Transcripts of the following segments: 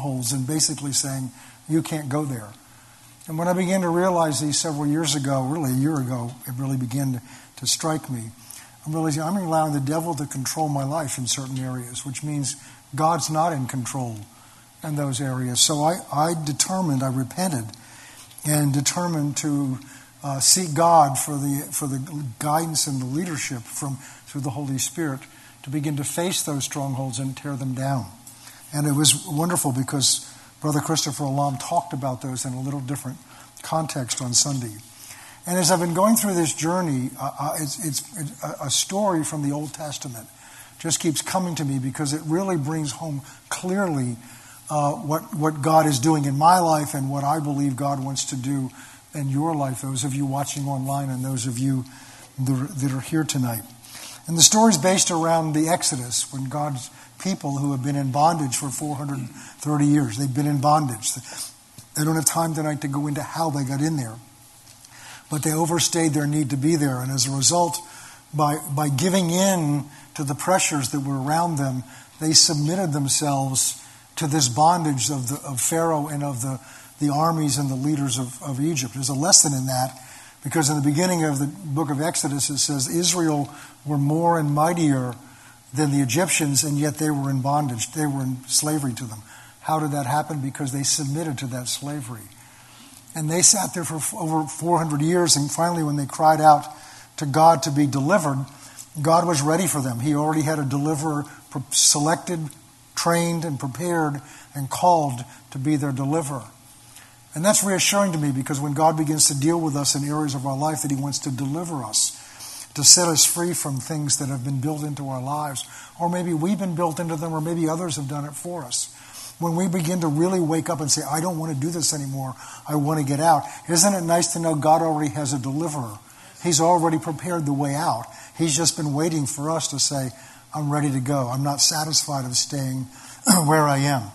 strongholds and basically saying, you can't go there. And when I began to realize these several years ago, really a year ago, it really began to, to strike me. I'm realizing I'm allowing the devil to control my life in certain areas, which means God's not in control in those areas. So I, I determined, I repented, and determined to uh, seek God for the, for the guidance and the leadership from, through the Holy Spirit to begin to face those strongholds and tear them down. And it was wonderful because Brother Christopher Alam talked about those in a little different context on Sunday. And as I've been going through this journey, uh, uh it's, it's, a story from the Old Testament just keeps coming to me because it really brings home clearly uh, what, what God is doing in my life and what I believe God wants to do in your life, those of you watching online and those of you that are here tonight. And the story is based around the Exodus, when God's people who have been in bondage for 430 years, they've been in bondage. They don't have time tonight to go into how they got in there. But they overstayed their need to be there. And as a result, by, by giving in to the pressures that were around them, they submitted themselves to this bondage of, the, of Pharaoh and of the, the armies and the leaders of, of Egypt. There's a lesson in that because in the beginning of the book of Exodus it says Israel were more and mightier than the Egyptians, and yet they were in bondage. They were in slavery to them. How did that happen? Because they submitted to that slavery. And they sat there for over 400 years, and finally, when they cried out to God to be delivered, God was ready for them. He already had a deliverer selected, trained, and prepared, and called to be their deliverer. And that's reassuring to me because when God begins to deal with us in areas of our life that He wants to deliver us, to set us free from things that have been built into our lives, or maybe we've been built into them, or maybe others have done it for us. When we begin to really wake up and say, I don't want to do this anymore, I want to get out, isn't it nice to know God already has a deliverer? He's already prepared the way out. He's just been waiting for us to say, I'm ready to go. I'm not satisfied of staying where I am.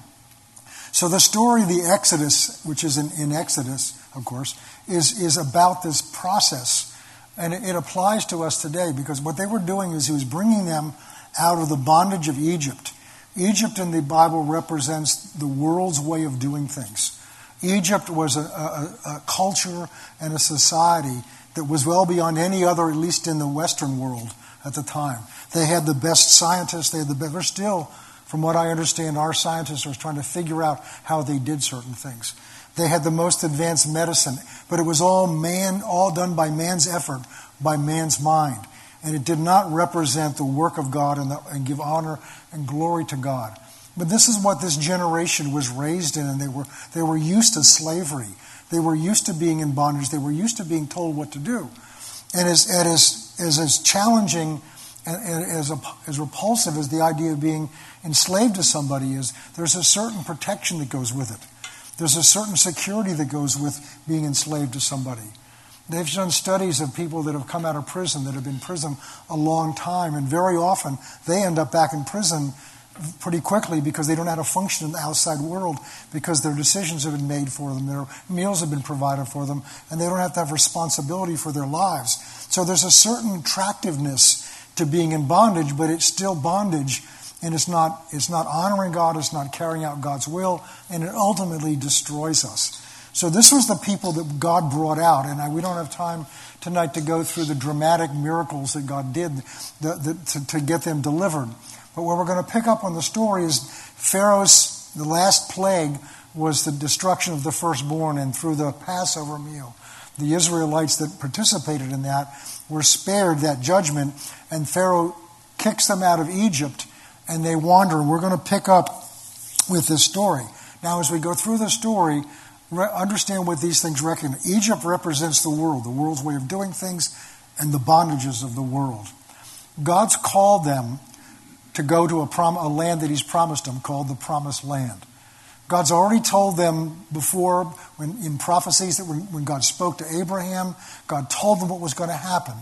So the story, of the Exodus, which is in, in Exodus, of course, is, is about this process. And it, applies to us today because what they were doing is he was bringing them out of the bondage of Egypt. Egypt in the Bible represents the world's way of doing things. Egypt was a, a, a, culture and a society that was well beyond any other, at least in the Western world at the time. They had the best scientists. They had the best. Still from what I understand, our scientists are trying to figure out how they did certain things. They had the most advanced medicine, but it was all man, all done by man's effort, by man's mind. And it did not represent the work of God and, the, and give honor and glory to God. But this is what this generation was raised in, and they were, they were used to slavery. They were used to being in bondage. They were used to being told what to do. And as, as, as, as challenging and as, as repulsive as the idea of being enslaved to somebody is, there's a certain protection that goes with it. There's a certain security that goes with being enslaved to somebody. They've done studies of people that have come out of prison, that have been in prison a long time, and very often they end up back in prison pretty quickly because they don't know how to function in the outside world because their decisions have been made for them, their meals have been provided for them, and they don't have to have responsibility for their lives. So there's a certain attractiveness to being in bondage, but it's still bondage and it's not, it's not honoring God, it's not carrying out God's will, and it ultimately destroys us. So, this was the people that God brought out, and I, we don't have time tonight to go through the dramatic miracles that God did the, the, to, to get them delivered. But what we're going to pick up on the story is Pharaoh's, the last plague was the destruction of the firstborn, and through the Passover meal, the Israelites that participated in that were spared that judgment, and Pharaoh kicks them out of Egypt, and they wander. And we're going to pick up with this story. Now, as we go through the story, understand what these things recognize. Egypt represents the world, the world's way of doing things, and the bondages of the world. God's called them to go to a, prom- a land that He's promised them called the Promised Land. God's already told them before when, in prophecies that when, when God spoke to Abraham, God told them what was going to happen.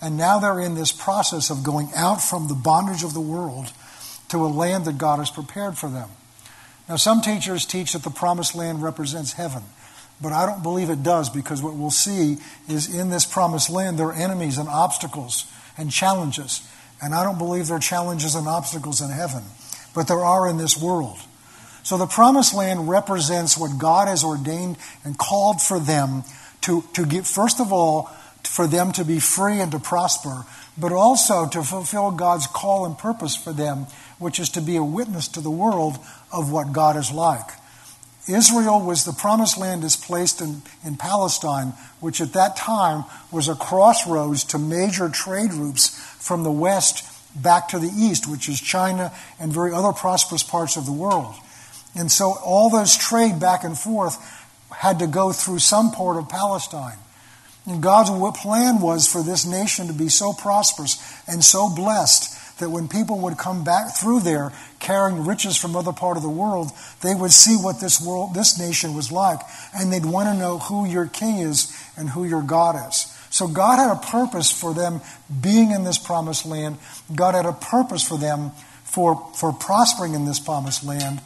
And now they're in this process of going out from the bondage of the world to a land that God has prepared for them. Now, some teachers teach that the promised land represents heaven, but I don't believe it does because what we'll see is in this promised land there are enemies and obstacles and challenges. And I don't believe there are challenges and obstacles in heaven, but there are in this world. So the promised land represents what God has ordained and called for them to, to get, first of all, for them to be free and to prosper, but also to fulfill God's call and purpose for them, which is to be a witness to the world of what God is like. Israel was the promised land is placed in, in Palestine, which at that time was a crossroads to major trade routes from the west back to the east, which is China and very other prosperous parts of the world. And so all those trade back and forth had to go through some part of Palestine. And God's plan was for this nation to be so prosperous and so blessed that when people would come back through there carrying riches from other part of the world, they would see what this world, this nation was like, and they'd want to know who your king is and who your God is. So God had a purpose for them being in this promised land. God had a purpose for them for, for prospering in this promised land.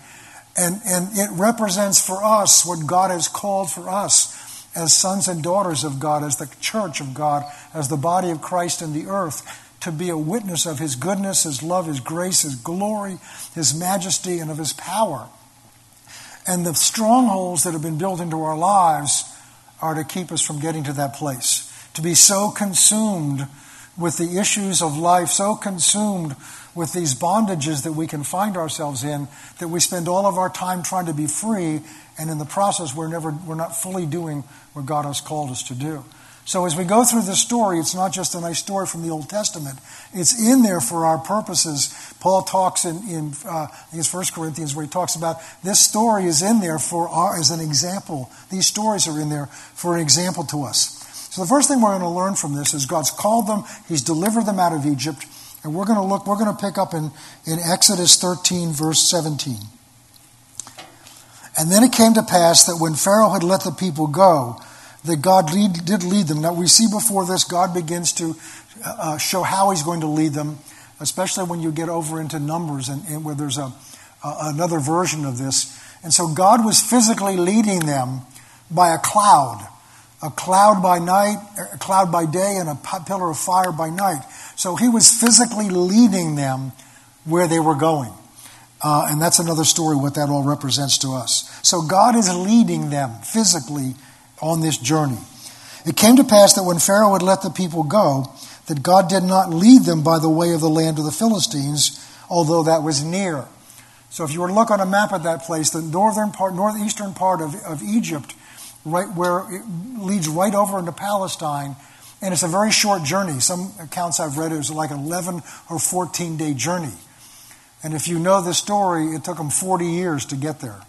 And, and it represents for us what God has called for us as sons and daughters of God, as the church of God, as the body of Christ in the earth to be a witness of His goodness, His love, His grace, His glory, His majesty, and of His power. And the strongholds that have been built into our lives are to keep us from getting to that place. To be so consumed with the issues of life, so consumed with these bondages that we can find ourselves in, that we spend all of our time trying to be free, and in the process, we're, never, we're not fully doing what God has called us to do. So as we go through the story, it's not just a nice story from the Old Testament. It's in there for our purposes. Paul talks in, in uh, it's 1 Corinthians where he talks about this story is in there for our, as an example. These stories are in there for an example to us. So the first thing we're going to learn from this is God's called them, He's delivered them out of Egypt, and we're going to look, we're going to pick up in, in Exodus 13, verse 17. And then it came to pass that when Pharaoh had let the people go, that God lead, did lead them. Now, we see before this, God begins to uh, show how He's going to lead them, especially when you get over into Numbers and, and where there's a, another version of this. And so, God was physically leading them by a cloud a cloud by night, a cloud by day, and a pillar of fire by night. So he was physically leading them where they were going. Uh, and that's another story, what that all represents to us. So God is leading them physically on this journey. It came to pass that when Pharaoh had let the people go, that God did not lead them by the way of the land of the Philistines, although that was near. So if you were to look on a map of that place, the northern part, northeastern part of, of Egypt, right where it leads right over into Palestine, and it's a very short journey. Some accounts I've read it was like an 11 or 14 day journey. And if you know the story, it took them 40 years to get there.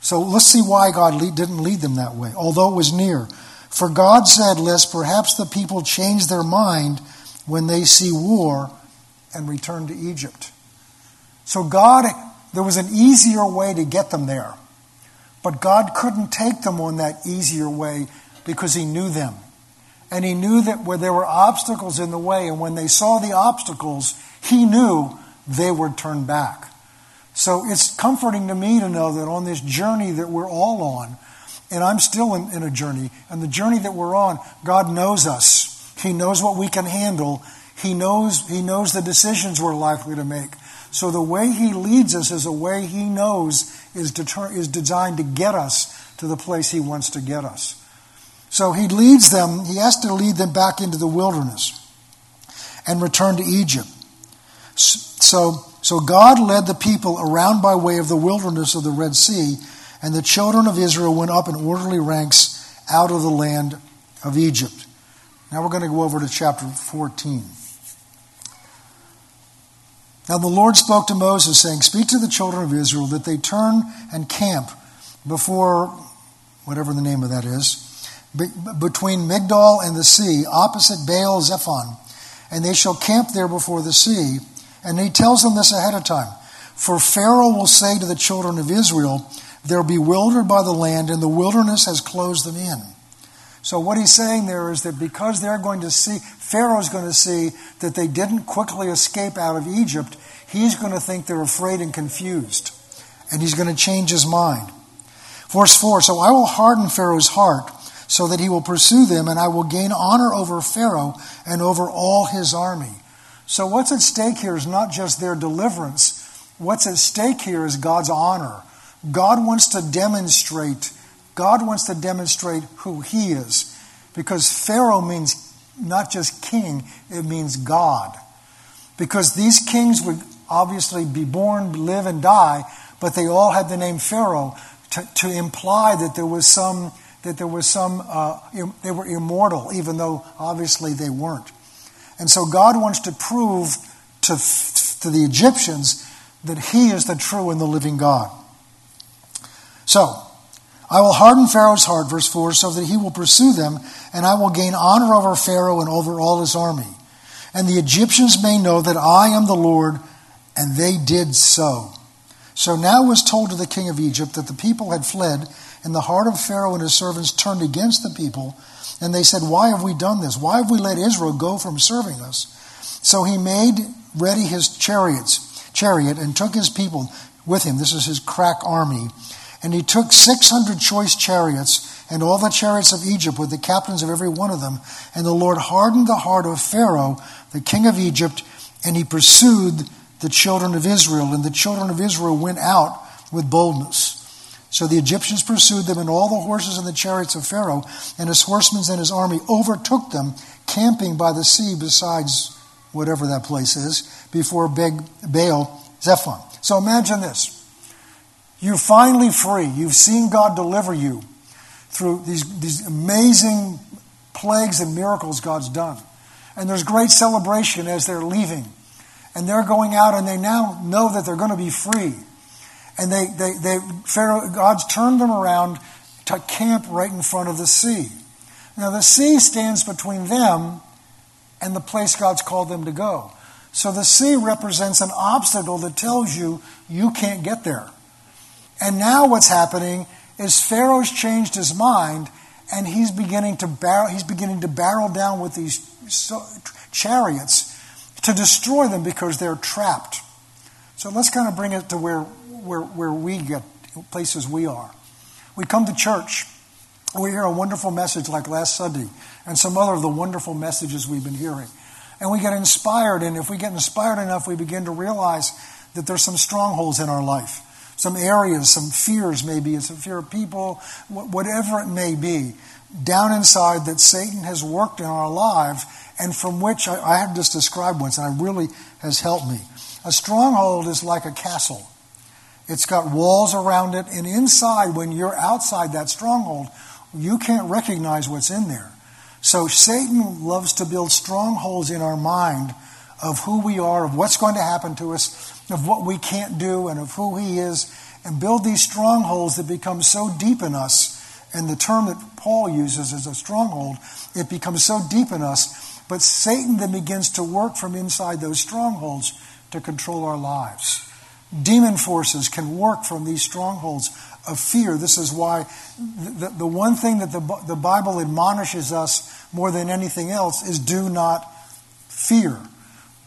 So let's see why God lead, didn't lead them that way, although it was near. For God said, Lest perhaps the people change their mind when they see war and return to Egypt. So God, there was an easier way to get them there. But God couldn't take them on that easier way because He knew them. And He knew that where there were obstacles in the way, and when they saw the obstacles, He knew they would turn back. So it's comforting to me to know that on this journey that we're all on, and I'm still in, in, a journey, and the journey that we're on, God knows us. He knows what we can handle. He knows, he knows the decisions we're likely to make. So the way He leads us is a way He knows is, deter, is designed to get us to the place He wants to get us. So He leads them, He has to lead them back into the wilderness and return to Egypt. So so God led the people around by way of the wilderness of the Red Sea, and the children of Israel went up in orderly ranks out of the land of Egypt. Now we're going to go over to chapter 14. Now the Lord spoke to Moses, saying, Speak to the children of Israel that they turn and camp before, whatever the name of that is, between Migdol and the sea, opposite Baal Zephon. And they shall camp there before the sea and he tells them this ahead of time. For Pharaoh will say to the children of Israel, They're bewildered by the land, and the wilderness has closed them in. So, what he's saying there is that because they're going to see, Pharaoh's going to see that they didn't quickly escape out of Egypt, he's going to think they're afraid and confused. And he's going to change his mind. Verse 4 So I will harden Pharaoh's heart so that he will pursue them, and I will gain honor over Pharaoh and over all his army. So, what's at stake here is not just their deliverance. What's at stake here is God's honor. God wants to demonstrate, God wants to demonstrate who He is. Because Pharaoh means not just king, it means God. Because these kings would obviously be born, live, and die, but they all had the name Pharaoh to, to imply that there was some that there was some uh, they were immortal, even though obviously they weren't. And so God wants to prove to, to the Egyptians that He is the true and the living God. So, I will harden Pharaoh's heart, verse 4, so that he will pursue them, and I will gain honor over Pharaoh and over all his army. And the Egyptians may know that I am the Lord, and they did so. So now was told to the king of Egypt that the people had fled, and the heart of Pharaoh and his servants turned against the people. And they said, Why have we done this? Why have we let Israel go from serving us? So he made ready his chariots, chariot, and took his people with him. This is his crack army. And he took 600 choice chariots and all the chariots of Egypt with the captains of every one of them. And the Lord hardened the heart of Pharaoh, the king of Egypt, and he pursued the children of Israel. And the children of Israel went out with boldness. So the Egyptians pursued them, and all the horses and the chariots of Pharaoh and his horsemen and his army overtook them, camping by the sea besides whatever that place is, before Baal Zephon. So imagine this. You're finally free. You've seen God deliver you through these, these amazing plagues and miracles God's done. And there's great celebration as they're leaving. And they're going out and they now know that they're going to be free. And they, they, they Pharaoh, God's turned them around to camp right in front of the sea. Now, the sea stands between them and the place God's called them to go. So the sea represents an obstacle that tells you you can't get there. And now what's happening is Pharaoh's changed his mind and he's beginning to barrel, he's beginning to barrel down with these chariots to destroy them because they're trapped. So let's kind of bring it to where, where, where we get places we are. We come to church, we hear a wonderful message like last Sunday, and some other of the wonderful messages we've been hearing. And we get inspired, and if we get inspired enough, we begin to realize that there's some strongholds in our life some areas, some fears maybe, it's a fear of people, whatever it may be, down inside that Satan has worked in our lives and from which I, I have just described once, and it really has helped me. A stronghold is like a castle. It's got walls around it, and inside, when you're outside that stronghold, you can't recognize what's in there. So Satan loves to build strongholds in our mind of who we are, of what's going to happen to us, of what we can't do and of who He is, and build these strongholds that become so deep in us. And the term that Paul uses is a stronghold, it becomes so deep in us. But Satan then begins to work from inside those strongholds to control our lives. Demon forces can work from these strongholds of fear. This is why the, the one thing that the, the Bible admonishes us more than anything else is do not fear.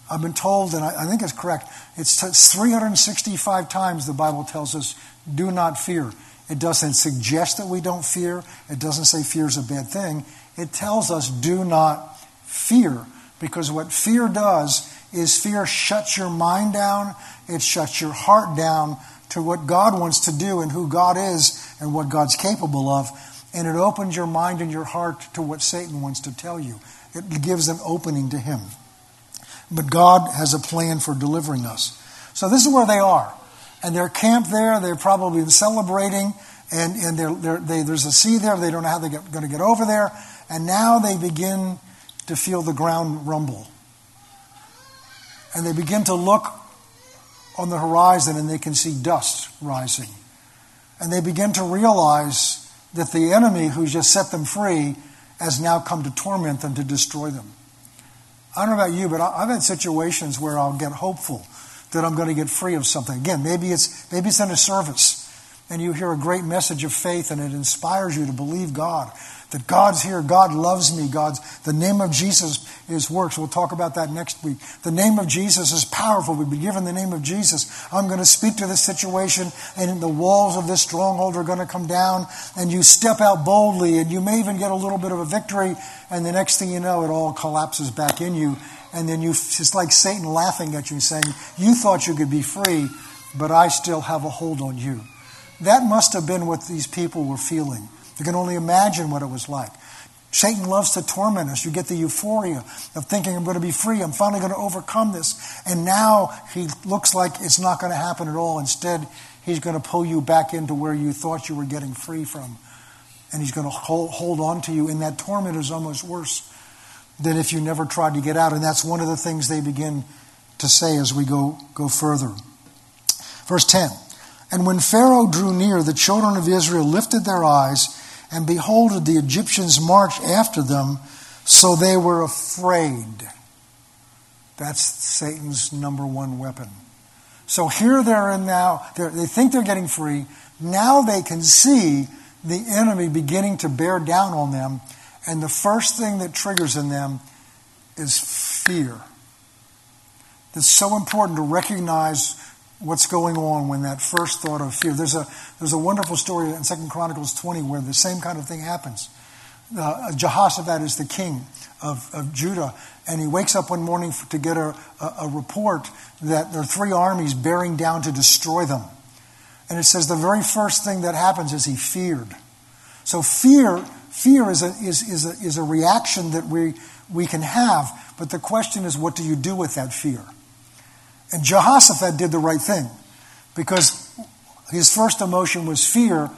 I've been told, and I, I think it's correct, it's 365 times the Bible tells us, do not fear. It doesn't suggest that we don't fear. It doesn't say fear is a bad thing. It tells us, do not fear. Because what fear does is fear shuts your mind down, it shuts your heart down to what God wants to do and who God is and what God's capable of. And it opens your mind and your heart to what Satan wants to tell you. It gives an opening to Him. But God has a plan for delivering us. So this is where they are. And they're camped there. They're probably been celebrating. And, and they're, they're, they, there's a sea there. They don't know how they're going to get over there. And now they begin to feel the ground rumble. And they begin to look on the horizon and they can see dust rising. And they begin to realize that the enemy who just set them free has now come to torment them, to destroy them. I don't know about you, but I've had situations where I'll get hopeful that I'm going to get free of something. Again, maybe it's maybe it's in a service and you hear a great message of faith and it inspires you to believe God that God's here, God loves me, God's the name of Jesus is works. We'll talk about that next week. The name of Jesus is powerful. We've been given the name of Jesus. I'm going to speak to this situation, and the walls of this stronghold are going to come down, and you step out boldly, and you may even get a little bit of a victory, and the next thing you know, it all collapses back in you. And then you it's like Satan laughing at you, saying, You thought you could be free, but I still have a hold on you. That must have been what these people were feeling. You can only imagine what it was like. Satan loves to torment us. You get the euphoria of thinking, I'm going to be free. I'm finally going to overcome this. And now he looks like it's not going to happen at all. Instead, he's going to pull you back into where you thought you were getting free from. And he's going to hold, hold on to you. And that torment is almost worse than if you never tried to get out. And that's one of the things they begin to say as we go, go further. Verse 10 And when Pharaoh drew near, the children of Israel lifted their eyes and behold, the Egyptians marched after them, so they were afraid. That's Satan's number one weapon. So here they're in now, they're, they think they're getting free. Now they can see the enemy beginning to bear down on them, and the first thing that triggers in them is fear. It's so important to recognize what's going on when that first thought of fear. There's a, there's a wonderful story in Second Chronicles 20 where the same kind of thing happens. Uh, Jehoshaphat is the king of, of Judah, and he wakes up one morning to get a, a, a report that there are three armies bearing down to destroy them. And it says the very first thing that happens is he feared. So fear, fear is a, is, is a, is a reaction that we, we can have, but the question is, what do you do with that fear? And Jehoshaphat did the right thing because his first emotion was fear,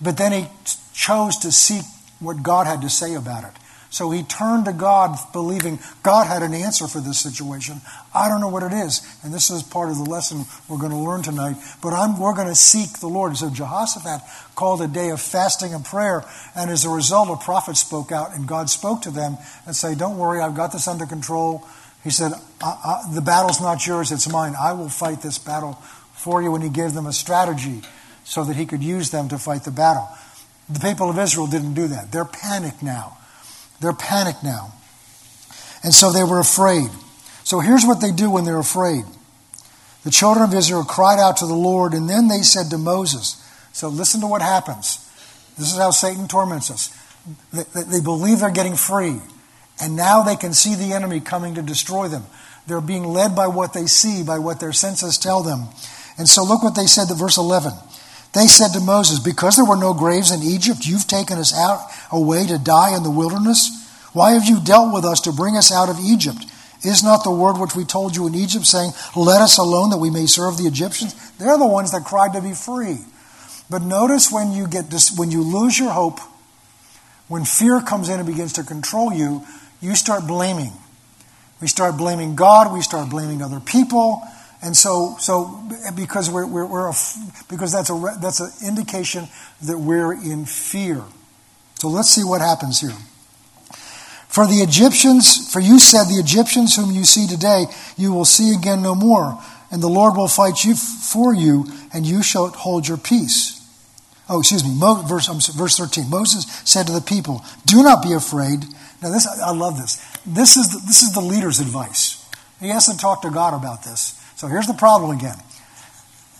but then he chose to seek what God had to say about it. So he turned to God, believing God had an answer for this situation. I don't know what it is. And this is part of the lesson we're going to learn tonight. But I'm, we're going to seek the Lord. So Jehoshaphat called a day of fasting and prayer. And as a result, a prophet spoke out, and God spoke to them and said, Don't worry, I've got this under control. He said, I, I, The battle's not yours, it's mine. I will fight this battle for you. And he gave them a strategy so that he could use them to fight the battle. The people of Israel didn't do that. They're panicked now. They're panicked now. And so they were afraid. So here's what they do when they're afraid. The children of Israel cried out to the Lord, and then they said to Moses, So listen to what happens. This is how Satan torments us. They, they believe they're getting free. And now they can see the enemy coming to destroy them. They're being led by what they see, by what their senses tell them. And so look what they said to verse 11. They said to Moses, Because there were no graves in Egypt, you've taken us out away to die in the wilderness? Why have you dealt with us to bring us out of Egypt? Is not the word which we told you in Egypt, saying, Let us alone that we may serve the Egyptians? They're the ones that cried to be free. But notice when you get this, when you lose your hope, when fear comes in and begins to control you, you start blaming. We start blaming God, we start blaming other people. And so, so because we're, we're, we're a, because that's a that's an indication that we're in fear. So let's see what happens here. For the Egyptians, for you said the Egyptians whom you see today, you will see again no more, and the Lord will fight you for you, and you shall hold your peace. Oh, excuse me, verse, verse 13. Moses said to the people, Do not be afraid. Now, this, I love this. This is, the, this is the leader's advice. He hasn't talked to God about this. So here's the problem again.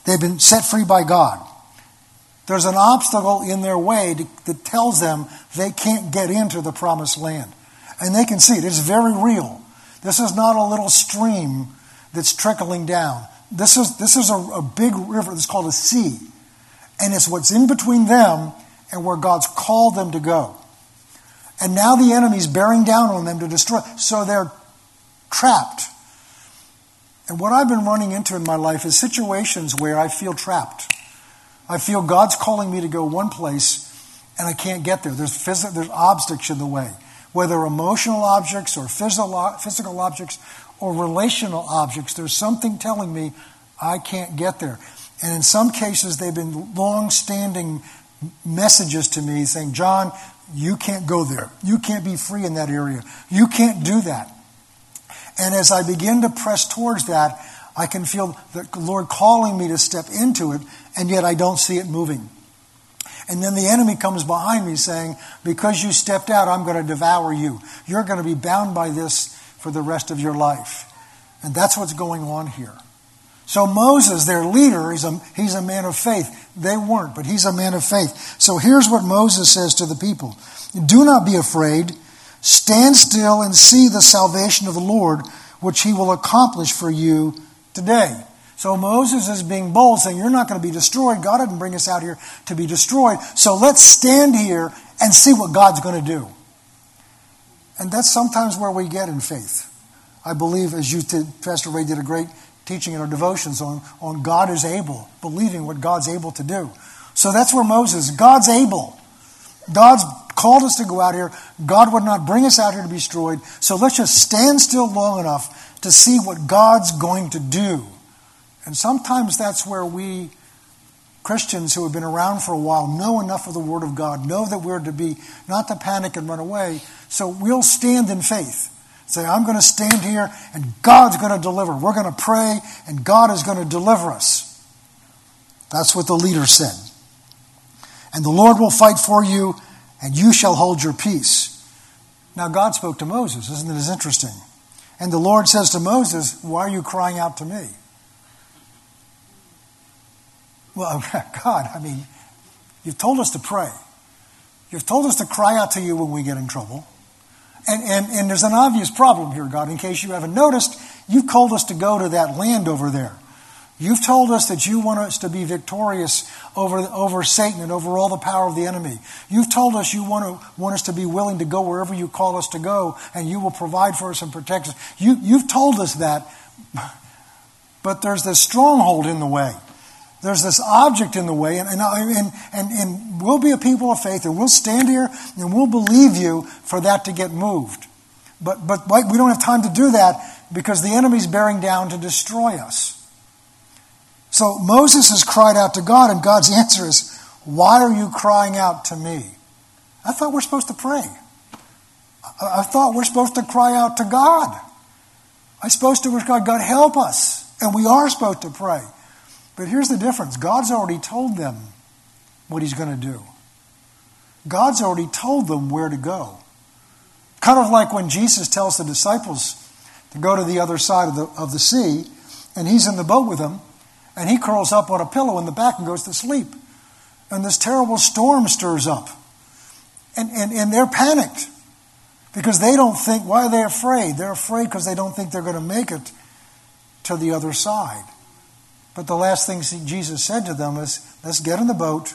They've been set free by God. There's an obstacle in their way to, that tells them they can't get into the promised land. And they can see it. It's very real. This is not a little stream that's trickling down. This is, this is a, a big river that's called a sea. And it's what's in between them and where God's called them to go. And now the enemy's bearing down on them to destroy. So they're trapped. And what I've been running into in my life is situations where I feel trapped. I feel God's calling me to go one place and I can't get there. There's, phys- there's obstacles in the way, whether emotional objects or physical, physical objects or relational objects. There's something telling me I can't get there. And in some cases, they've been long standing messages to me saying, John, you can't go there. You can't be free in that area. You can't do that. And as I begin to press towards that, I can feel the Lord calling me to step into it, and yet I don't see it moving. And then the enemy comes behind me saying, Because you stepped out, I'm going to devour you. You're going to be bound by this for the rest of your life. And that's what's going on here. So Moses, their leader, he's a, he's a man of faith. They weren't, but he's a man of faith. So here's what Moses says to the people Do not be afraid. Stand still and see the salvation of the Lord, which he will accomplish for you today. So Moses is being bold, saying, You're not going to be destroyed. God didn't bring us out here to be destroyed. So let's stand here and see what God's going to do. And that's sometimes where we get in faith. I believe, as you did, Pastor Ray did a great teaching in our devotions on, on God is able, believing what God's able to do. So that's where Moses, God's able. God's called us to go out here. God would not bring us out here to be destroyed. So let's just stand still long enough to see what God's going to do. And sometimes that's where we Christians who have been around for a while know enough of the Word of God, know that we're to be not to panic and run away. So we'll stand in faith. Say, I'm going to stand here and God's going to deliver. We're going to pray and God is going to deliver us. That's what the leader said. And the Lord will fight for you and you shall hold your peace. Now, God spoke to Moses. Isn't it as interesting? And the Lord says to Moses, Why are you crying out to me? Well, God, I mean, you've told us to pray. You've told us to cry out to you when we get in trouble. And, and, and there's an obvious problem here, God, in case you haven't noticed. You've called us to go to that land over there. You've told us that you want us to be victorious over, over Satan and over all the power of the enemy. You've told us you want, to, want us to be willing to go wherever you call us to go, and you will provide for us and protect us. You, you've told us that, but there's this stronghold in the way. There's this object in the way, and, and, uh, and, and, and we'll be a people of faith, and we'll stand here and we'll believe you for that to get moved. But, but we don't have time to do that because the enemy's bearing down to destroy us. So Moses has cried out to God, and God's answer is, Why are you crying out to me? I thought we're supposed to pray. I, I thought we're supposed to cry out to God. I'm supposed to, wish God, God, help us. And we are supposed to pray. But here's the difference God's already told them what He's going to do, God's already told them where to go. Kind of like when Jesus tells the disciples to go to the other side of the, of the sea, and He's in the boat with them, and He curls up on a pillow in the back and goes to sleep. And this terrible storm stirs up. And, and, and they're panicked because they don't think, why are they afraid? They're afraid because they don't think they're going to make it to the other side. But the last thing Jesus said to them is, let's get in the boat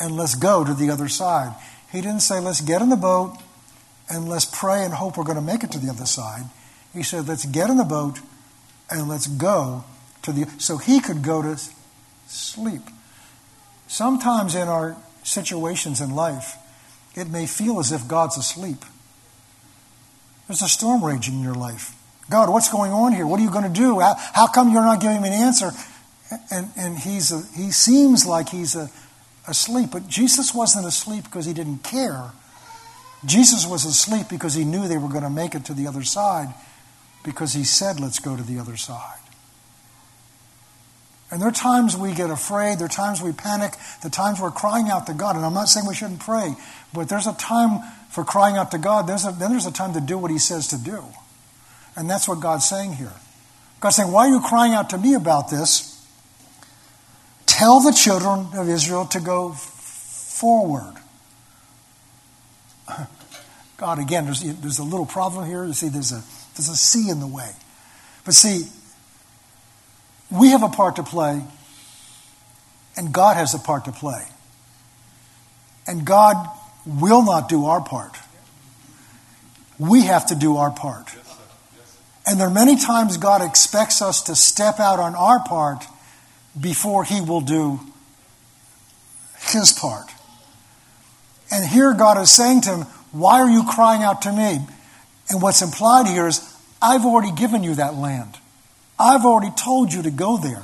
and let's go to the other side. He didn't say, let's get in the boat and let's pray and hope we're going to make it to the other side. He said, let's get in the boat and let's go to the so he could go to sleep. Sometimes in our situations in life, it may feel as if God's asleep. There's a storm raging in your life. God, what's going on here? What are you going to do? How, how come you're not giving me an answer? And, and he's a, he seems like he's a, asleep, but Jesus wasn't asleep because he didn't care. Jesus was asleep because he knew they were going to make it to the other side because he said, Let's go to the other side. And there are times we get afraid, there are times we panic, are times we're crying out to God. And I'm not saying we shouldn't pray, but there's a time for crying out to God, there's a, then there's a time to do what he says to do. And that's what God's saying here. God's saying, Why are you crying out to me about this? Tell the children of Israel to go forward. God, again, there's, there's a little problem here. You see, there's a, there's a sea in the way. But see, we have a part to play, and God has a part to play. And God will not do our part. We have to do our part. And there are many times God expects us to step out on our part before He will do His part. And here God is saying to him, Why are you crying out to me? And what's implied here is, I've already given you that land. I've already told you to go there.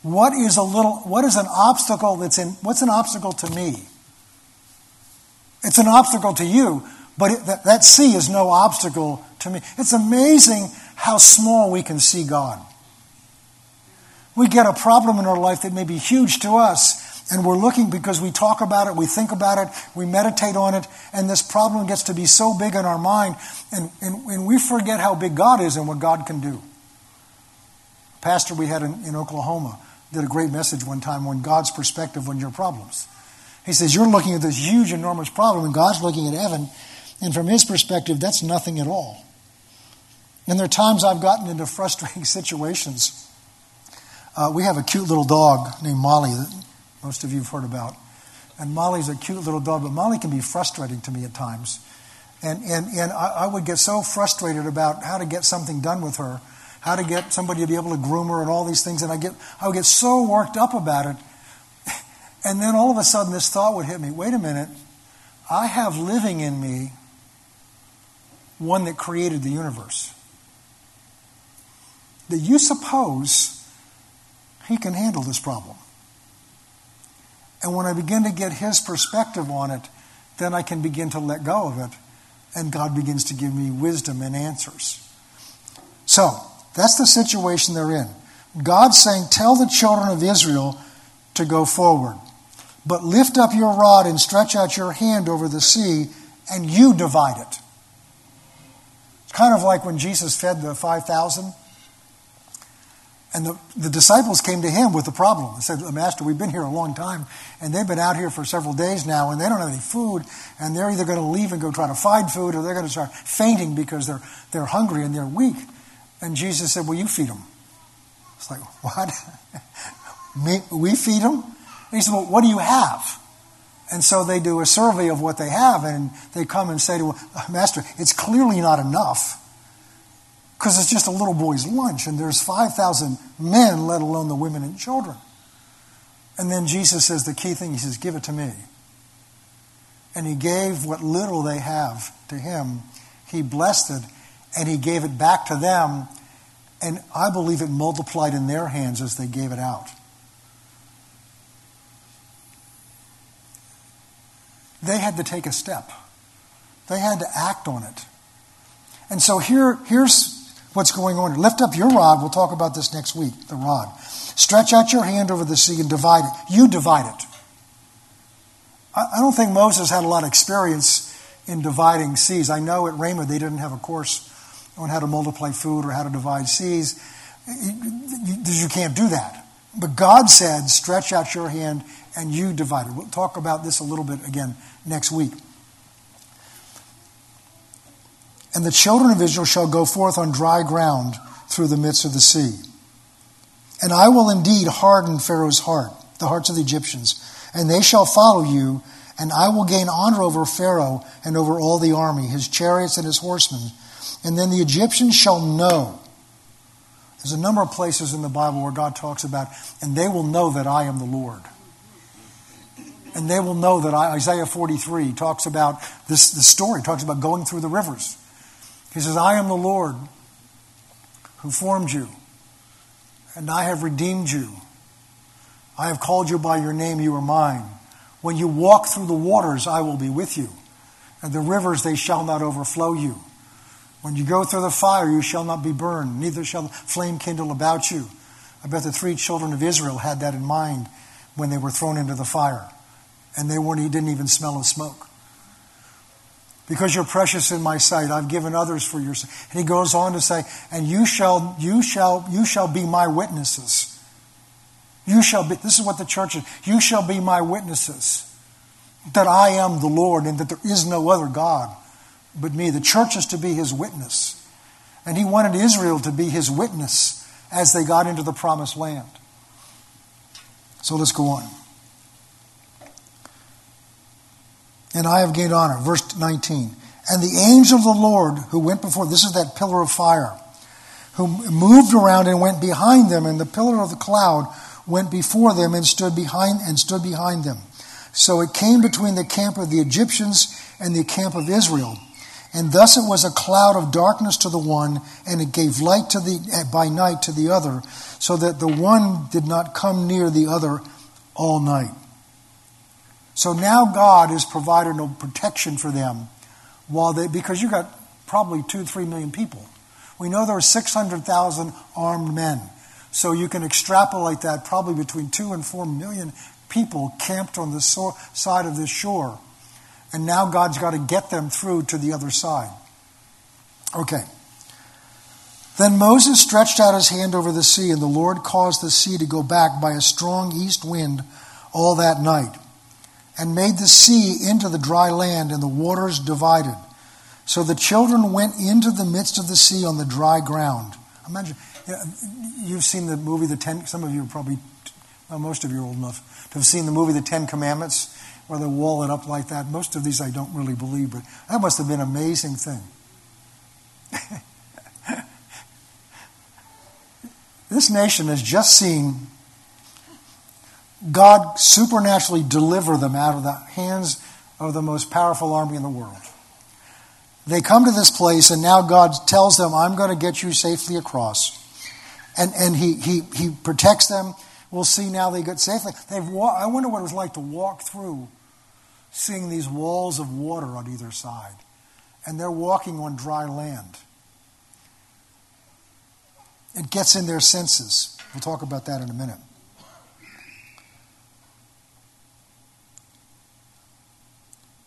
What is a little, what is an obstacle that's in, what's an obstacle to me? It's an obstacle to you, but it, that, that sea is no obstacle to me. It's amazing how small we can see God. We get a problem in our life that may be huge to us, and we're looking because we talk about it, we think about it, we meditate on it, and this problem gets to be so big in our mind, and, and, and we forget how big God is and what God can do. A pastor we had in, in Oklahoma did a great message one time on God's perspective on your problems. He says, You're looking at this huge, enormous problem, and God's looking at heaven, and from his perspective, that's nothing at all. And there are times I've gotten into frustrating situations Uh, we have a cute little dog named Molly that most of you have heard about. And Molly's a cute little dog, but Molly can be frustrating to me at times. And, and, and I, I would get so frustrated about how to get something done with her, how to get somebody to be able to groom her and all these things. And I, get, I would get so worked up about it. And then all of a sudden, this thought would hit me wait a minute, I have living in me one that created the universe. Do you suppose he can handle this problem? And when I begin to get his perspective on it, then I can begin to let go of it, and God begins to give me wisdom and answers. So, that's the situation they're in. God's saying, Tell the children of Israel to go forward. But lift up your rod and stretch out your hand over the sea, and you divide it. Kind of like when Jesus fed the 5,000. And the, the disciples came to him with the problem. They said, Master, we've been here a long time, and they've been out here for several days now, and they don't have any food, and they're either going to leave and go try to find food, or they're going to start fainting because they're, they're hungry and they're weak. And Jesus said, Well, you feed them. It's like, What? Me, we feed them? And he said, Well, what do you have? And so they do a survey of what they have, and they come and say to him, Master, it's clearly not enough because it's just a little boy's lunch, and there's 5,000 men, let alone the women and children. And then Jesus says the key thing He says, Give it to me. And He gave what little they have to Him. He blessed it, and He gave it back to them. And I believe it multiplied in their hands as they gave it out. They had to take a step, they had to act on it. And so here, here's what's going on. Lift up your rod. We'll talk about this next week, the rod. Stretch out your hand over the sea and divide it. You divide it. I don't think Moses had a lot of experience in dividing seas. I know at Rhema they didn't have a course on how to multiply food or how to divide seas. You can't do that. But God said, stretch out your hand and you divided. We'll talk about this a little bit again next week. And the children of Israel shall go forth on dry ground through the midst of the sea. And I will indeed harden Pharaoh's heart, the hearts of the Egyptians, and they shall follow you, and I will gain honor over Pharaoh and over all the army, his chariots and his horsemen. And then the Egyptians shall know. There's a number of places in the Bible where God talks about, and they will know that I am the Lord. And they will know that Isaiah 43 talks about this, this story, talks about going through the rivers. He says, I am the Lord who formed you, and I have redeemed you. I have called you by your name, you are mine. When you walk through the waters, I will be with you, and the rivers, they shall not overflow you. When you go through the fire, you shall not be burned, neither shall the flame kindle about you. I bet the three children of Israel had that in mind when they were thrown into the fire, and they weren't, he didn't even smell of smoke because you're precious in my sight. I've given others for your sake. And he goes on to say, and you shall, you shall, you shall be my witnesses. You shall be, this is what the church is. You shall be my witnesses that I am the Lord and that there is no other God but me. The church is to be his witness. And he wanted Israel to be his witness as they got into the promised land. So let's go on. And I have gained honor. Verse 19. And the angel of the Lord who went before, this is that pillar of fire, who moved around and went behind them, and the pillar of the cloud went before them and stood behind and stood behind them. So it came between the camp of the Egyptians and the camp of Israel. And thus it was a cloud of darkness to the one, and it gave light to the, eh, by night to the other, so that the one did not come near the other all night. So now God is providing no protection for them while they, because you've got probably two, three million people. We know there are 600,000 armed men. So you can extrapolate that probably between two and four million people camped on the so- side of this shore. And now God's got to get them through to the other side. Okay. Then Moses stretched out his hand over the sea, and the Lord caused the sea to go back by a strong east wind all that night and made the sea into the dry land, and the waters divided. So the children went into the midst of the sea on the dry ground. Imagine, You've seen the movie The Ten. Some of you are probably, well, most of you are old enough to have seen the movie The Ten Commandments, where they wall it up like that. Most of these I don't really believe, but that must have been an amazing thing. this nation has just seen God supernaturally deliver them out of the hands of the most powerful army in the world. They come to this place, and now God tells them, I'm going to get you safely across. And, and he, he, he protects them. We'll see now they get safely. They've wa- I wonder what it was like to walk through seeing these walls of water on either side. And they're walking on dry land. It gets in their senses. We'll talk about that in a minute.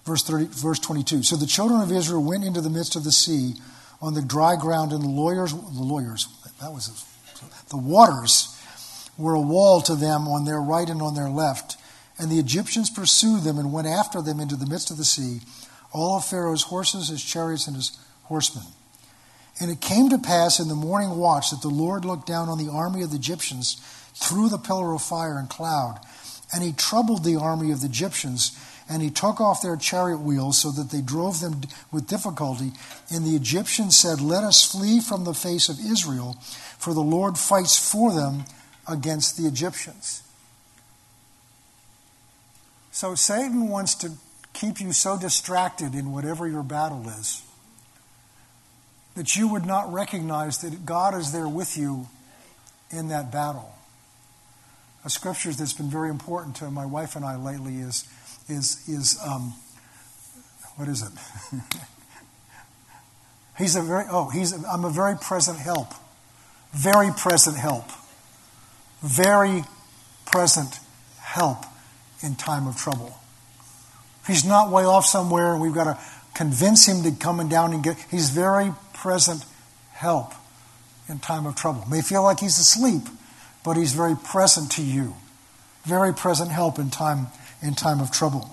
Verse, 30, verse 22. So the children of Israel went into the midst of the sea on the dry ground, and the lawyers, the lawyers, that was the waters were a wall to them on their right and on their left. And the Egyptians pursued them and went after them into the midst of the sea, all of Pharaoh's horses, his chariots, and his horsemen. And it came to pass in the morning watch that the Lord looked down on the army of the Egyptians through the pillar of fire and cloud, and he troubled the army of the Egyptians and he took off their chariot wheels so that they drove them with difficulty. And the Egyptians said, Let us flee from the face of Israel, for the Lord fights for them against the Egyptians. So Satan wants to keep you so distracted in whatever your battle is that you would not recognize that God is there with you in that battle. A scripture that's been very important to my wife and I lately is is, is um, what is it? he's a very, oh, he's, a, I'm a very present help. Very present help. Very present help in time of trouble. He's not way off somewhere and we've got to convince him to come and down and get, he's very present help in time of trouble. May feel like he's asleep, but he's very present to you. Very present help in time in time of trouble.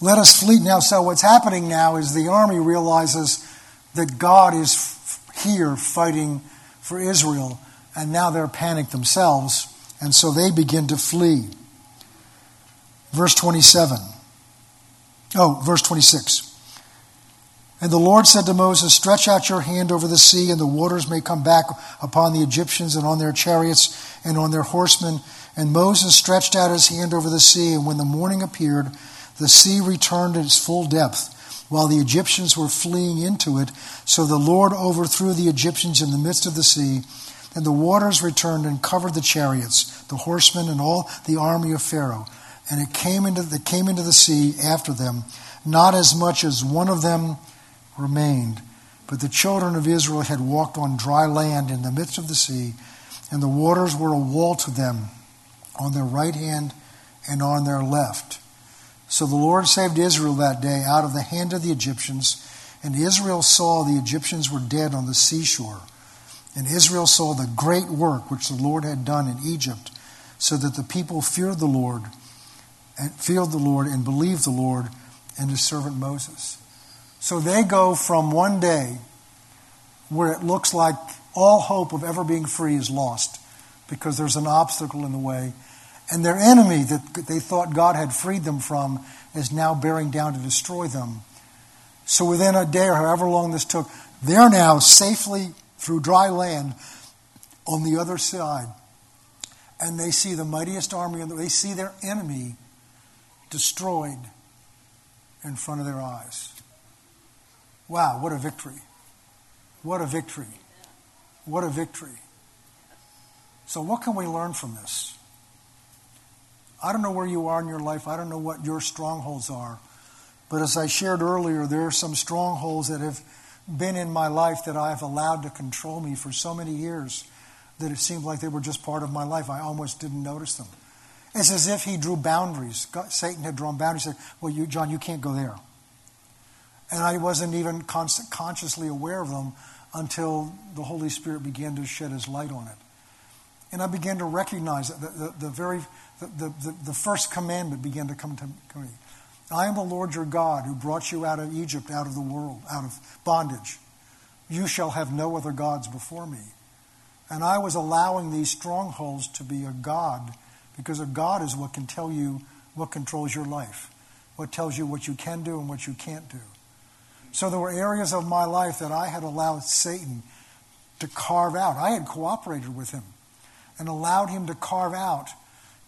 Let us flee now. So, what's happening now is the army realizes that God is f- here fighting for Israel, and now they're panicked themselves, and so they begin to flee. Verse 27. Oh, verse 26. And the Lord said to Moses, Stretch out your hand over the sea, and the waters may come back upon the Egyptians and on their chariots and on their horsemen. And Moses stretched out his hand over the sea, and when the morning appeared, the sea returned to its full depth, while the Egyptians were fleeing into it. So the Lord overthrew the Egyptians in the midst of the sea, and the waters returned and covered the chariots, the horsemen, and all the army of Pharaoh. And it came into, it came into the sea after them. Not as much as one of them remained. But the children of Israel had walked on dry land in the midst of the sea, and the waters were a wall to them on their right hand and on their left. So the Lord saved Israel that day out of the hand of the Egyptians, and Israel saw the Egyptians were dead on the seashore. And Israel saw the great work which the Lord had done in Egypt, so that the people feared the Lord and feared the Lord and believed the Lord and his servant Moses. So they go from one day where it looks like all hope of ever being free is lost because there's an obstacle in the way. And their enemy that they thought God had freed them from is now bearing down to destroy them. So within a day or however long this took, they're now safely through dry land on the other side. And they see the mightiest army, they see their enemy destroyed in front of their eyes. Wow, what a victory! What a victory! What a victory. So, what can we learn from this? I don't know where you are in your life, I don't know what your strongholds are. But as I shared earlier, there are some strongholds that have been in my life that I have allowed to control me for so many years that it seemed like they were just part of my life. I almost didn't notice them. It's as if he drew boundaries. God, Satan had drawn boundaries. He said, Well, you, John, you can't go there. And I wasn't even consciously aware of them until the Holy Spirit began to shed his light on it. And I began to recognize that the, the, the very the, the, the, first commandment began to come to me. I am the Lord your God who brought you out of Egypt, out of the world, out of bondage. You shall have no other gods before me. And I was allowing these strongholds to be a God because a God is what can tell you what controls your life, what tells you what you can do and what you can't do. So there were areas of my life that I had allowed Satan to carve out. I had cooperated with him and allowed him to carve out,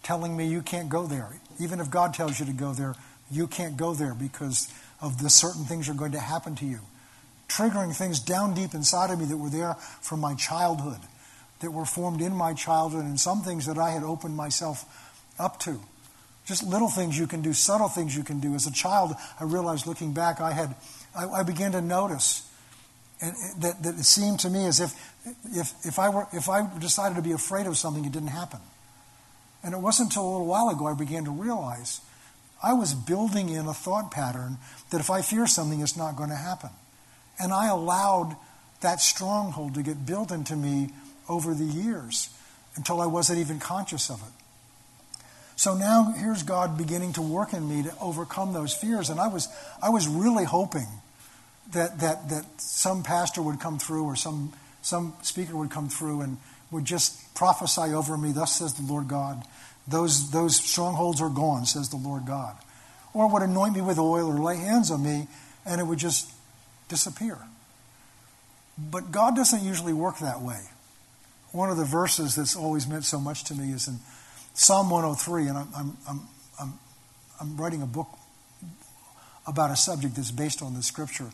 telling me, You can't go there. Even if God tells you to go there, you can't go there because of the certain things are going to happen to you. Triggering things down deep inside of me that were there from my childhood, that were formed in my childhood, and some things that I had opened myself up to. Just little things you can do, subtle things you can do. As a child, I realized looking back, I had, I, I began to notice and that, that it seemed to me as if, if, if, I were, if I decided to be afraid of something, it didn't happen. And it wasn't until a little while ago I began to realize I was building in a thought pattern that if I fear something, it's not going to happen. And I allowed that stronghold to get built into me over the years until I wasn't even conscious of it. So now here's God beginning to work in me to overcome those fears. And I was, I was really hoping that, that, that some pastor would come through or some, some speaker would come through and would just prophesy over me, thus says the Lord God. Those, those strongholds are gone, says the Lord God. Or would anoint me with oil or lay hands on me and it would just disappear. But God doesn't usually work that way. One of the verses that's always meant so much to me is in Psalm 103, and I'm, I'm, I'm, I'm, I'm writing a book about a subject that's based on the scripture.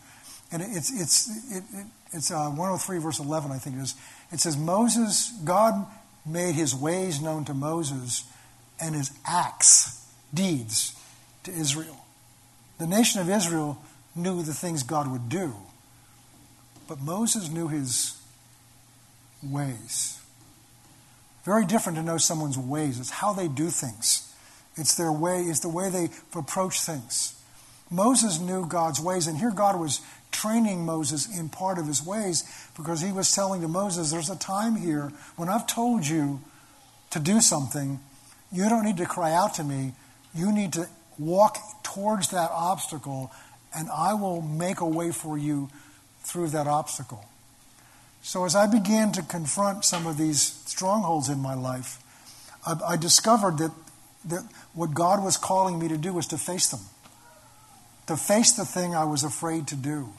And it's, it's, it, it, it's uh, 103, verse 11, I think it is. It says, Moses, God made his ways known to Moses and his acts, deeds, to Israel. The nation of Israel knew the things God would do, but Moses knew his ways. Very different to know someone's ways. It's how they do things. It's their way, it's the way they approach things. Moses knew God's ways, and here God was training Moses in part of his ways because he was telling to Moses, There's a time here when I've told you to do something, you don't need to cry out to me. You need to walk towards that obstacle, and I will make a way for you through that obstacle. So, as I began to confront some of these strongholds in my life, I, I discovered that, that what God was calling me to do was to face them, to face the thing I was afraid to do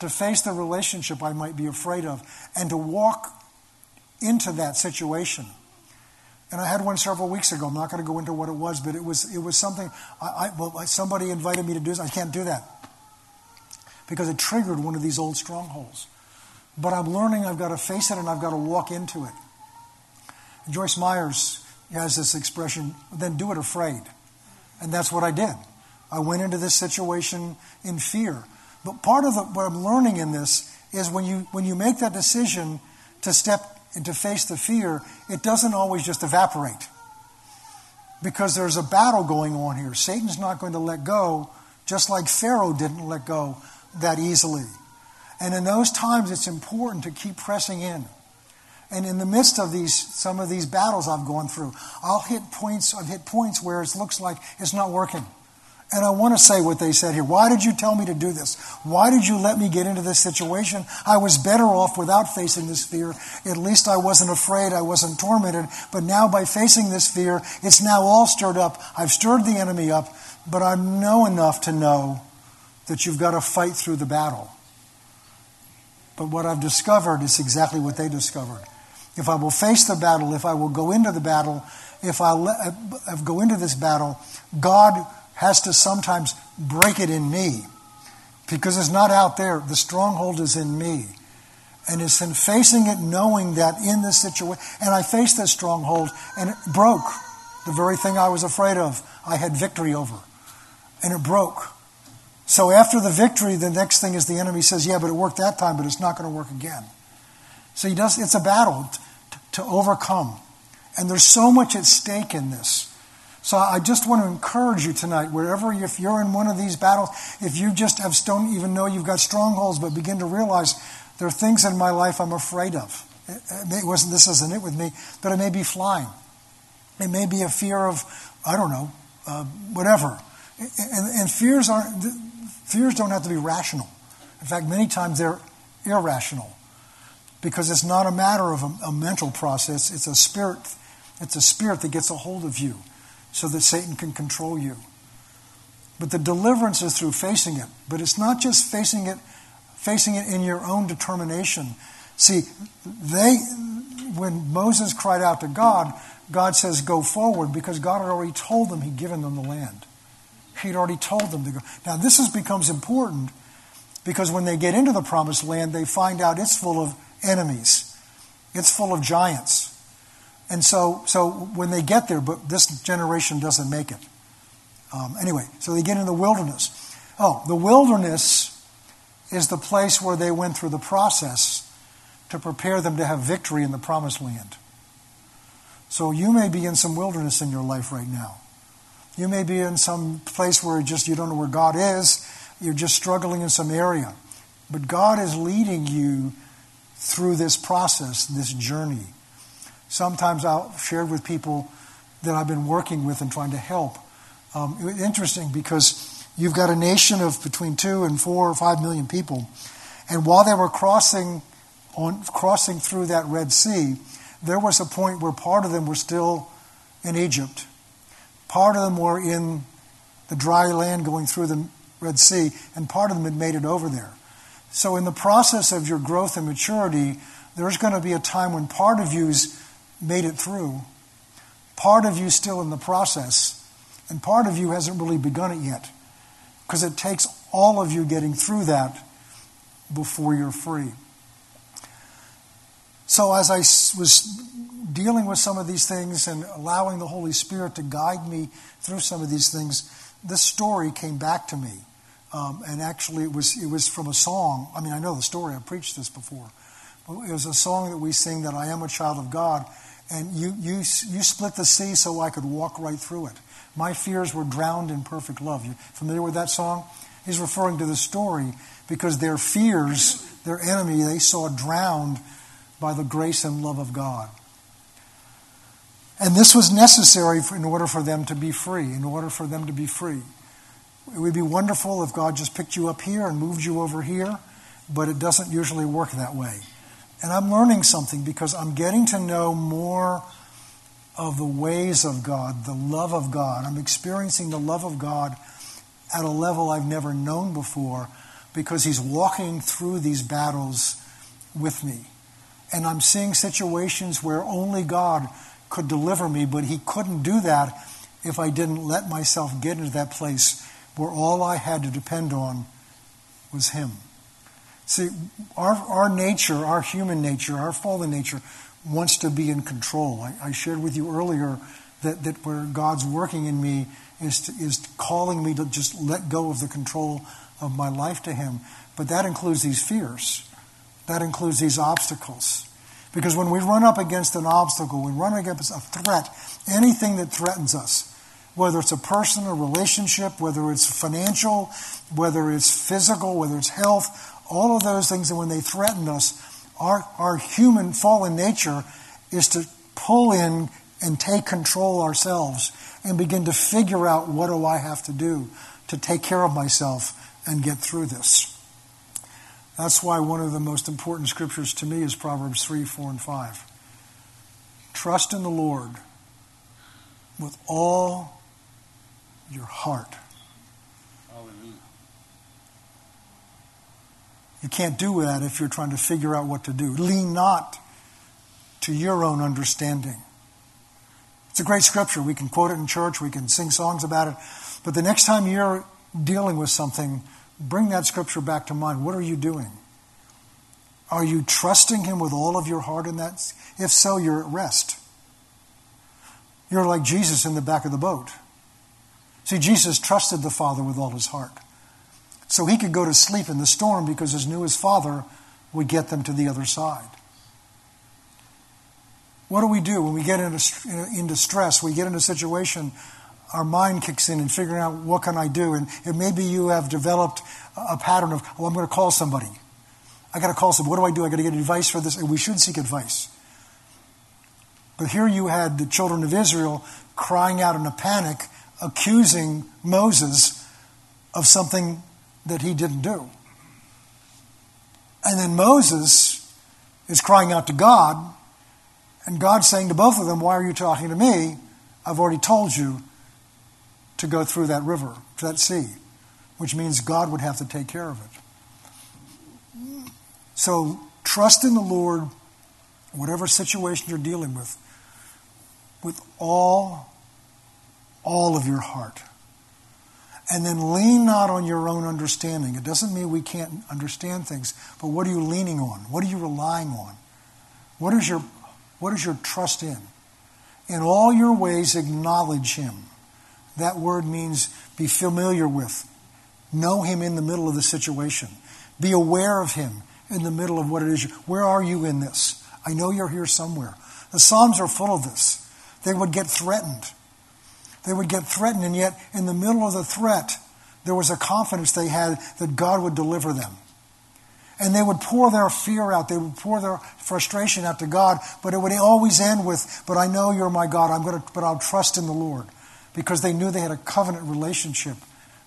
to face the relationship I might be afraid of, and to walk into that situation. And I had one several weeks ago. I'm not going to go into what it was, but it was it was something. I, I well, somebody invited me to do. This. I can't do that because it triggered one of these old strongholds. But I'm learning. I've got to face it, and I've got to walk into it. Joyce Meyers has this expression: "Then do it afraid," and that's what I did. I went into this situation in fear. But part of the, what I'm learning in this is when you, when you make that decision to step and to face the fear, it doesn't always just evaporate. Because there's a battle going on here. Satan's not going to let go, just like Pharaoh didn't let go that easily. And in those times, it's important to keep pressing in. And in the midst of these, some of these battles I've gone through, I'll hit points, I've hit points where it looks like it's not working. And I want to say what they said here. Why did you tell me to do this? Why did you let me get into this situation? I was better off without facing this fear. At least I wasn't afraid. I wasn't tormented. But now by facing this fear, it's now all stirred up. I've stirred the enemy up, but I know enough to know that you've got to fight through the battle. But what I've discovered is exactly what they discovered. If I will face the battle, if I will go into the battle, if I uh, go into this battle, God has to sometimes break it in me because it's not out there. The stronghold is in me. And it's in facing it, knowing that in this situation, and I faced this stronghold and it broke. The very thing I was afraid of, I had victory over. And it broke. So after the victory, the next thing is the enemy says, Yeah, but it worked that time, but it's not going to work again. So he does, it's a battle to, to overcome. And there's so much at stake in this. So I just want to encourage you tonight, wherever, if you're in one of these battles, if you just have don't even know you've got strongholds, but begin to realize there are things in my life I'm afraid of. It wasn't, this isn't it with me, but it may be flying. It may be a fear of, I don't know, uh, whatever. And, and fears aren't, fears don't have to be rational. In fact, many times they're irrational because it's not a matter of a, a mental process, it's a spirit. It's a spirit that gets a hold of you so that Satan can control you. But the deliverance is through facing it. But it's not just facing it, facing it in your own determination. See, they when Moses cried out to God, God says, Go forward, because God had already told them He'd given them the land. He'd already told them to go. Now, this is, becomes important because when they get into the promised land, they find out it's full of enemies, it's full of giants. And so, so when they get there, but this generation doesn't make it. Um, anyway, so they get in the wilderness. Oh, the wilderness is the place where they went through the process to prepare them to have victory in the promised land. So you may be in some wilderness in your life right now. You may be in some place where just you don't know where God is. You're just struggling in some area. But God is leading you through this process, this journey. Sometimes I've shared with people that I've been working with and trying to help. Um, interesting because you've got a nation of between two and four or five million people. And while they were crossing on crossing through that Red Sea, there was a point where part of them were still in Egypt. Part of them were in the dry land going through the Red Sea, and part of them had made it over there. So, in the process of your growth and maturity, there's going to be a time when part of you's made it through, part of you still in the process, and part of you hasn't really begun it yet. Because it takes all of you getting through that before you're free. So, as I was dealing with some of these things and allowing the Holy Spirit to guide me through some of these things, this story came back to me. Um, and actually, it was, it was from a song. I mean, I know the story, I've preached this before. It was a song that we sing that I am a child of God. And you, you, you split the sea so I could walk right through it. My fears were drowned in perfect love. You familiar with that song? He's referring to the story because their fears, their enemy, they saw drowned by the grace and love of God. And this was necessary in order for them to be free, in order for them to be free. It would be wonderful if God just picked you up here and moved you over here, but it doesn't usually work that way. And I'm learning something because I'm getting to know more of the ways of God, the love of God. I'm experiencing the love of God at a level I've never known before because He's walking through these battles with me. And I'm seeing situations where only God could deliver me, but He couldn't do that if I didn't let myself get into that place where all I had to depend on was Him. See, our, our nature, our human nature, our fallen nature, wants to be in control. I, I shared with you earlier that, that where God's working in me is, to, is calling me to just let go of the control of my life to Him. But that includes these fears. That includes these obstacles. Because when we run up against an obstacle, we run up against a threat, anything that threatens us, whether it's a person, a relationship, whether it's financial, whether it's physical, whether it's health, all of those things, and when they threaten us, our, our human fallen nature is to pull in and take control ourselves and begin to figure out what do I have to do to take care of myself and get through this. That's why one of the most important scriptures to me is Proverbs 3, 4, and 5. Trust in the Lord with all your heart. You can't do that if you're trying to figure out what to do. Lean not to your own understanding. It's a great scripture. We can quote it in church, we can sing songs about it. But the next time you're dealing with something, bring that scripture back to mind. What are you doing? Are you trusting Him with all of your heart in that? If so, you're at rest. You're like Jesus in the back of the boat. See, Jesus trusted the Father with all his heart. So he could go to sleep in the storm because he knew his Father would get them to the other side. What do we do when we get into, into stress? We get into a situation our mind kicks in and figuring out what can I do. And, and maybe you have developed a pattern of, oh, I'm going to call somebody. I got to call somebody. What do I do? I got to get advice for this. And we should seek advice. But here you had the children of Israel crying out in a panic, accusing Moses of something that he didn't do. And then Moses is crying out to God, and God's saying to both of them, Why are you talking to me? I've already told you to go through that river, to that sea, which means God would have to take care of it. So trust in the Lord, whatever situation you're dealing with, with all, all of your heart. And then lean not on your own understanding. It doesn't mean we can't understand things, but what are you leaning on? What are you relying on? What is your, what is your trust in? In all your ways, acknowledge him. That word means be familiar with. Know him in the middle of the situation. Be aware of him in the middle of what it is. Where are you in this? I know you're here somewhere. The Psalms are full of this. They would get threatened. They would get threatened, and yet in the middle of the threat, there was a confidence they had that God would deliver them. And they would pour their fear out, they would pour their frustration out to God, but it would always end with, But I know you're my God, I'm gonna, but I'll trust in the Lord. Because they knew they had a covenant relationship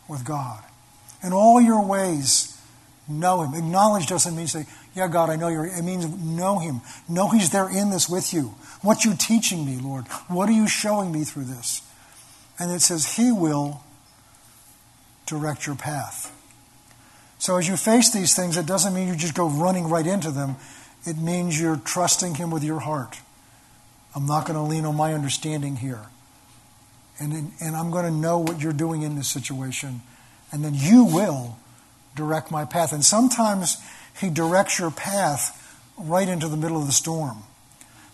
with God. In all your ways, know Him. Acknowledge doesn't mean say, Yeah, God, I know you're. It means know Him. Know He's there in this with you. What you teaching me, Lord? What are you showing me through this? And it says, He will direct your path. So as you face these things, it doesn't mean you just go running right into them. It means you're trusting Him with your heart. I'm not going to lean on my understanding here. And, and I'm going to know what you're doing in this situation. And then you will direct my path. And sometimes He directs your path right into the middle of the storm.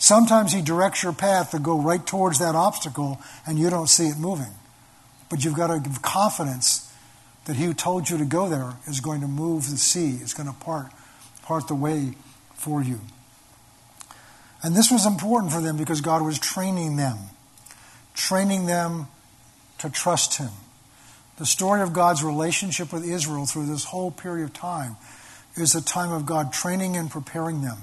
Sometimes He directs your path to go right towards that obstacle and you don't see it moving. But you've got to give confidence that He who told you to go there is going to move the sea, is going to part, part the way for you. And this was important for them because God was training them, training them to trust Him. The story of God's relationship with Israel through this whole period of time is a time of God training and preparing them.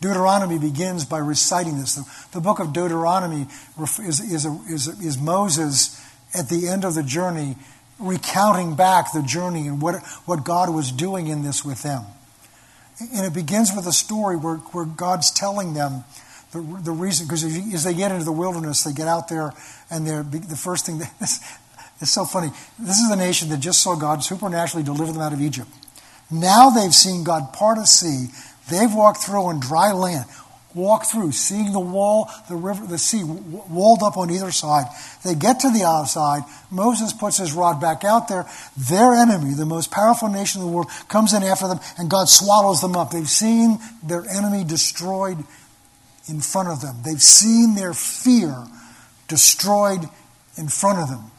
Deuteronomy begins by reciting this. The, the book of Deuteronomy is, is, a, is, is Moses at the end of the journey recounting back the journey and what, what God was doing in this with them. And it begins with a story where, where God's telling them the, the reason, because as they get into the wilderness, they get out there, and they're, the first thing, that, it's so funny. This is a nation that just saw God supernaturally deliver them out of Egypt. Now they've seen God part a sea They've walked through on dry land, walked through, seeing the wall, the river, the sea walled up on either side. They get to the other side. Moses puts his rod back out there. Their enemy, the most powerful nation in the world, comes in after them, and God swallows them up. They've seen their enemy destroyed in front of them. They've seen their fear destroyed in front of them.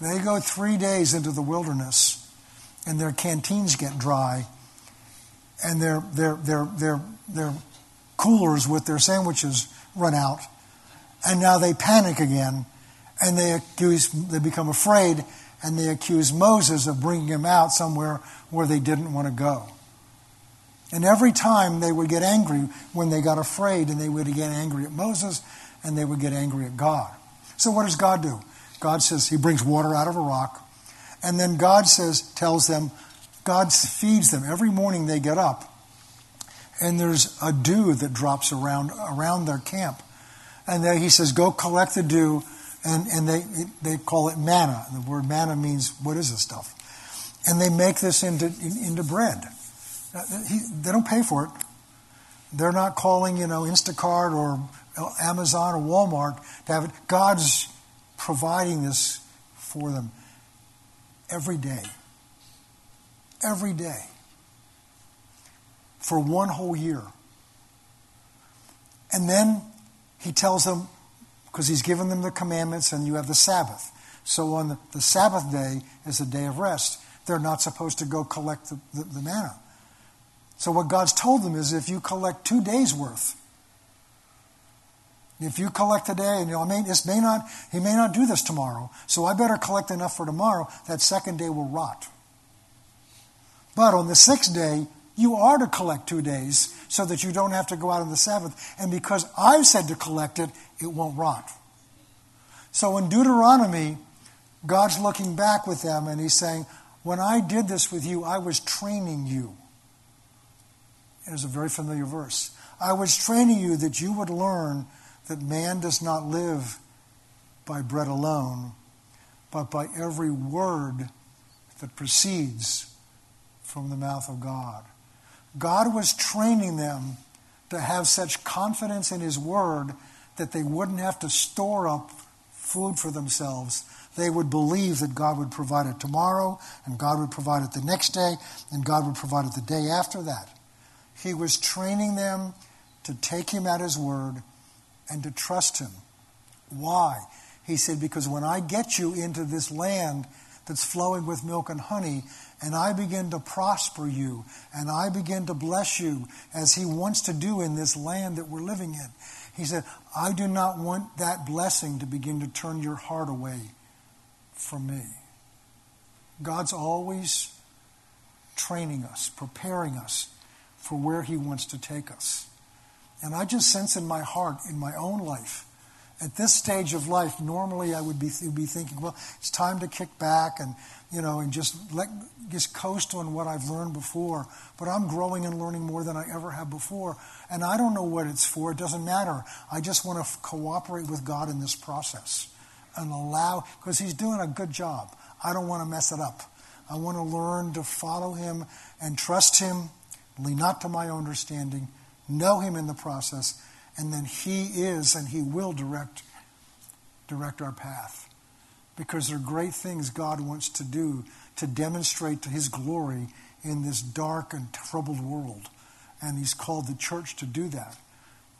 They go three days into the wilderness, and their canteens get dry and their, their, their, their, their coolers with their sandwiches run out. And now they panic again and they accuse, they become afraid and they accuse Moses of bringing him out somewhere where they didn't want to go. And every time they would get angry when they got afraid and they would get angry at Moses and they would get angry at God. So what does God do? God says he brings water out of a rock. And then God says, tells them, God feeds them. Every morning they get up, and there's a dew that drops around, around their camp. And they, he says, Go collect the dew, and, and they, they call it manna. The word manna means, What is this stuff? And they make this into, into bread. He, they don't pay for it. They're not calling, you know, Instacart or Amazon or Walmart to have it. God's providing this for them every day every day for one whole year. And then he tells them, because he's given them the commandments, and you have the Sabbath. So on the, the Sabbath day is a day of rest. They're not supposed to go collect the, the, the manna. So what God's told them is if you collect two days' worth, if you collect today, and you know, I mean, this may not, he may not do this tomorrow, so I better collect enough for tomorrow. That second day will rot. But on the sixth day, you are to collect two days so that you don't have to go out on the Sabbath. And because I've said to collect it, it won't rot. So in Deuteronomy, God's looking back with them and he's saying, When I did this with you, I was training you. It is a very familiar verse. I was training you that you would learn that man does not live by bread alone, but by every word that proceeds from the mouth of God. God was training them to have such confidence in His Word that they wouldn't have to store up food for themselves. They would believe that God would provide it tomorrow, and God would provide it the next day, and God would provide it the day after that. He was training them to take Him at His Word and to trust Him. Why? He said, Because when I get you into this land that's flowing with milk and honey, and I begin to prosper you, and I begin to bless you as He wants to do in this land that we're living in. He said, I do not want that blessing to begin to turn your heart away from me. God's always training us, preparing us for where He wants to take us. And I just sense in my heart, in my own life, at this stage of life, normally I would be, be thinking, well, it's time to kick back and, you know, and just let, just coast on what I've learned before. But I'm growing and learning more than I ever have before. And I don't know what it's for. It doesn't matter. I just want to cooperate with God in this process and allow, because He's doing a good job. I don't want to mess it up. I want to learn to follow Him and trust Him, lean not to my understanding, know Him in the process and then He is and He will direct, direct our path. Because there are great things God wants to do to demonstrate His glory in this dark and troubled world. And He's called the church to do that.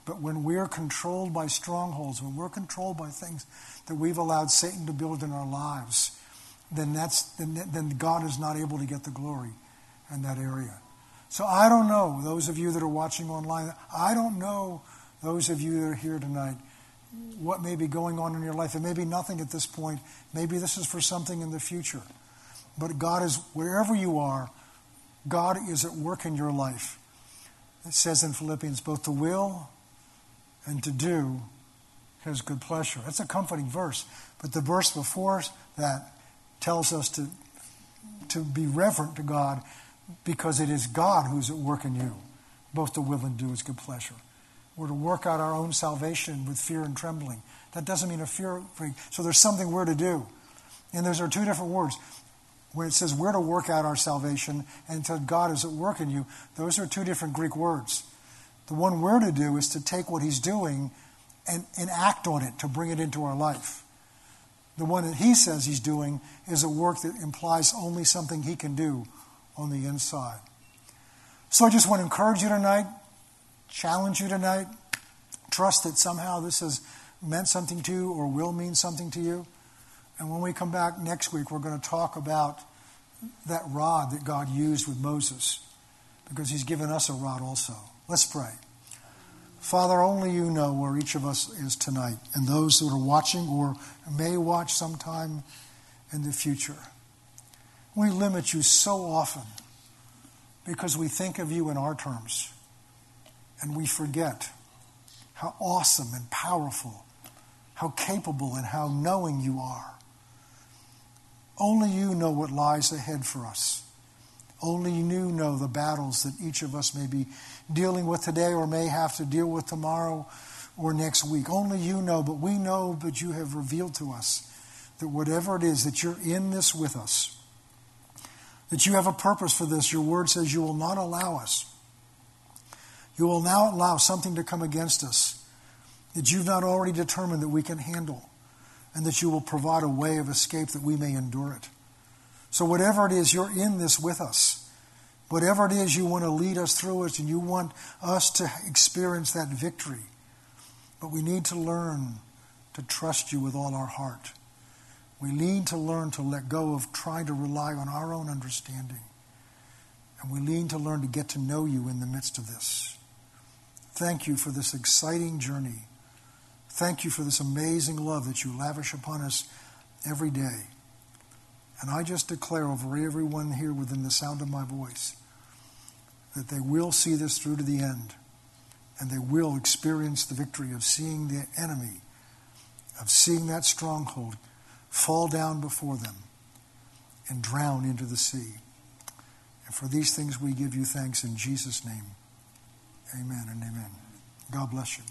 But when we're controlled by strongholds, when we're controlled by things that we've allowed Satan to build in our lives, then, that's, then, then God is not able to get the glory in that area. So I don't know, those of you that are watching online, I don't know those of you that are here tonight, what may be going on in your life. It may be nothing at this point. Maybe this is for something in the future. But God is, wherever you are, God is at work in your life. It says in Philippians, both to will and to do his good pleasure. That's a comforting verse. But the verse before that tells us to, to be reverent to God because it is God who's at work in you, both to will and do his good pleasure. We're to work out our own salvation with fear and trembling. That doesn't mean a fear. So there's something we're to do. And those are two different words. When it says we're to work out our salvation and until God is at work in you, those are two different Greek words. The one we're to do is to take what he's doing and, and act on it to bring it into our life. The one that he says he's doing is a work that implies only something he can do on the inside. So I just want to encourage you tonight challenge you tonight. Trust that somehow this has meant something to you or will mean something to you. And when we come back next week, we're going to talk about that rod that God used with Moses because he's given us a rod also. Let's pray. Father, only you know where each of us is tonight, and those who are watching or may watch sometime in the future. We limit you so often because we think of you in our terms and we forget how awesome and powerful, how capable and how knowing you are. Only you know what lies ahead for us. Only you know the battles that each of us may be dealing with today or may have to deal with tomorrow or next week. Only you know, but we know that you have revealed to us that whatever it is, that you're in this with us, that you have a purpose for this. Your word says you will not allow us you will now allow something to come against us that you've not already determined that we can handle, and that you will provide a way of escape that we may endure it. So, whatever it is, you're in this with us. Whatever it is, you want to lead us through it, and you want us to experience that victory. But we need to learn to trust you with all our heart. We need to learn to let go of trying to rely on our own understanding. And we need to learn to get to know you in the midst of this. Thank you for this exciting journey. Thank you for this amazing love that you lavish upon us every day. And I just declare over everyone here within the sound of my voice that they will see this through to the end and they will experience the victory of seeing the enemy, of seeing that stronghold fall down before them, and drown into the sea. And for these things we give you thanks in Jesus' name. Amen and amen. God bless you.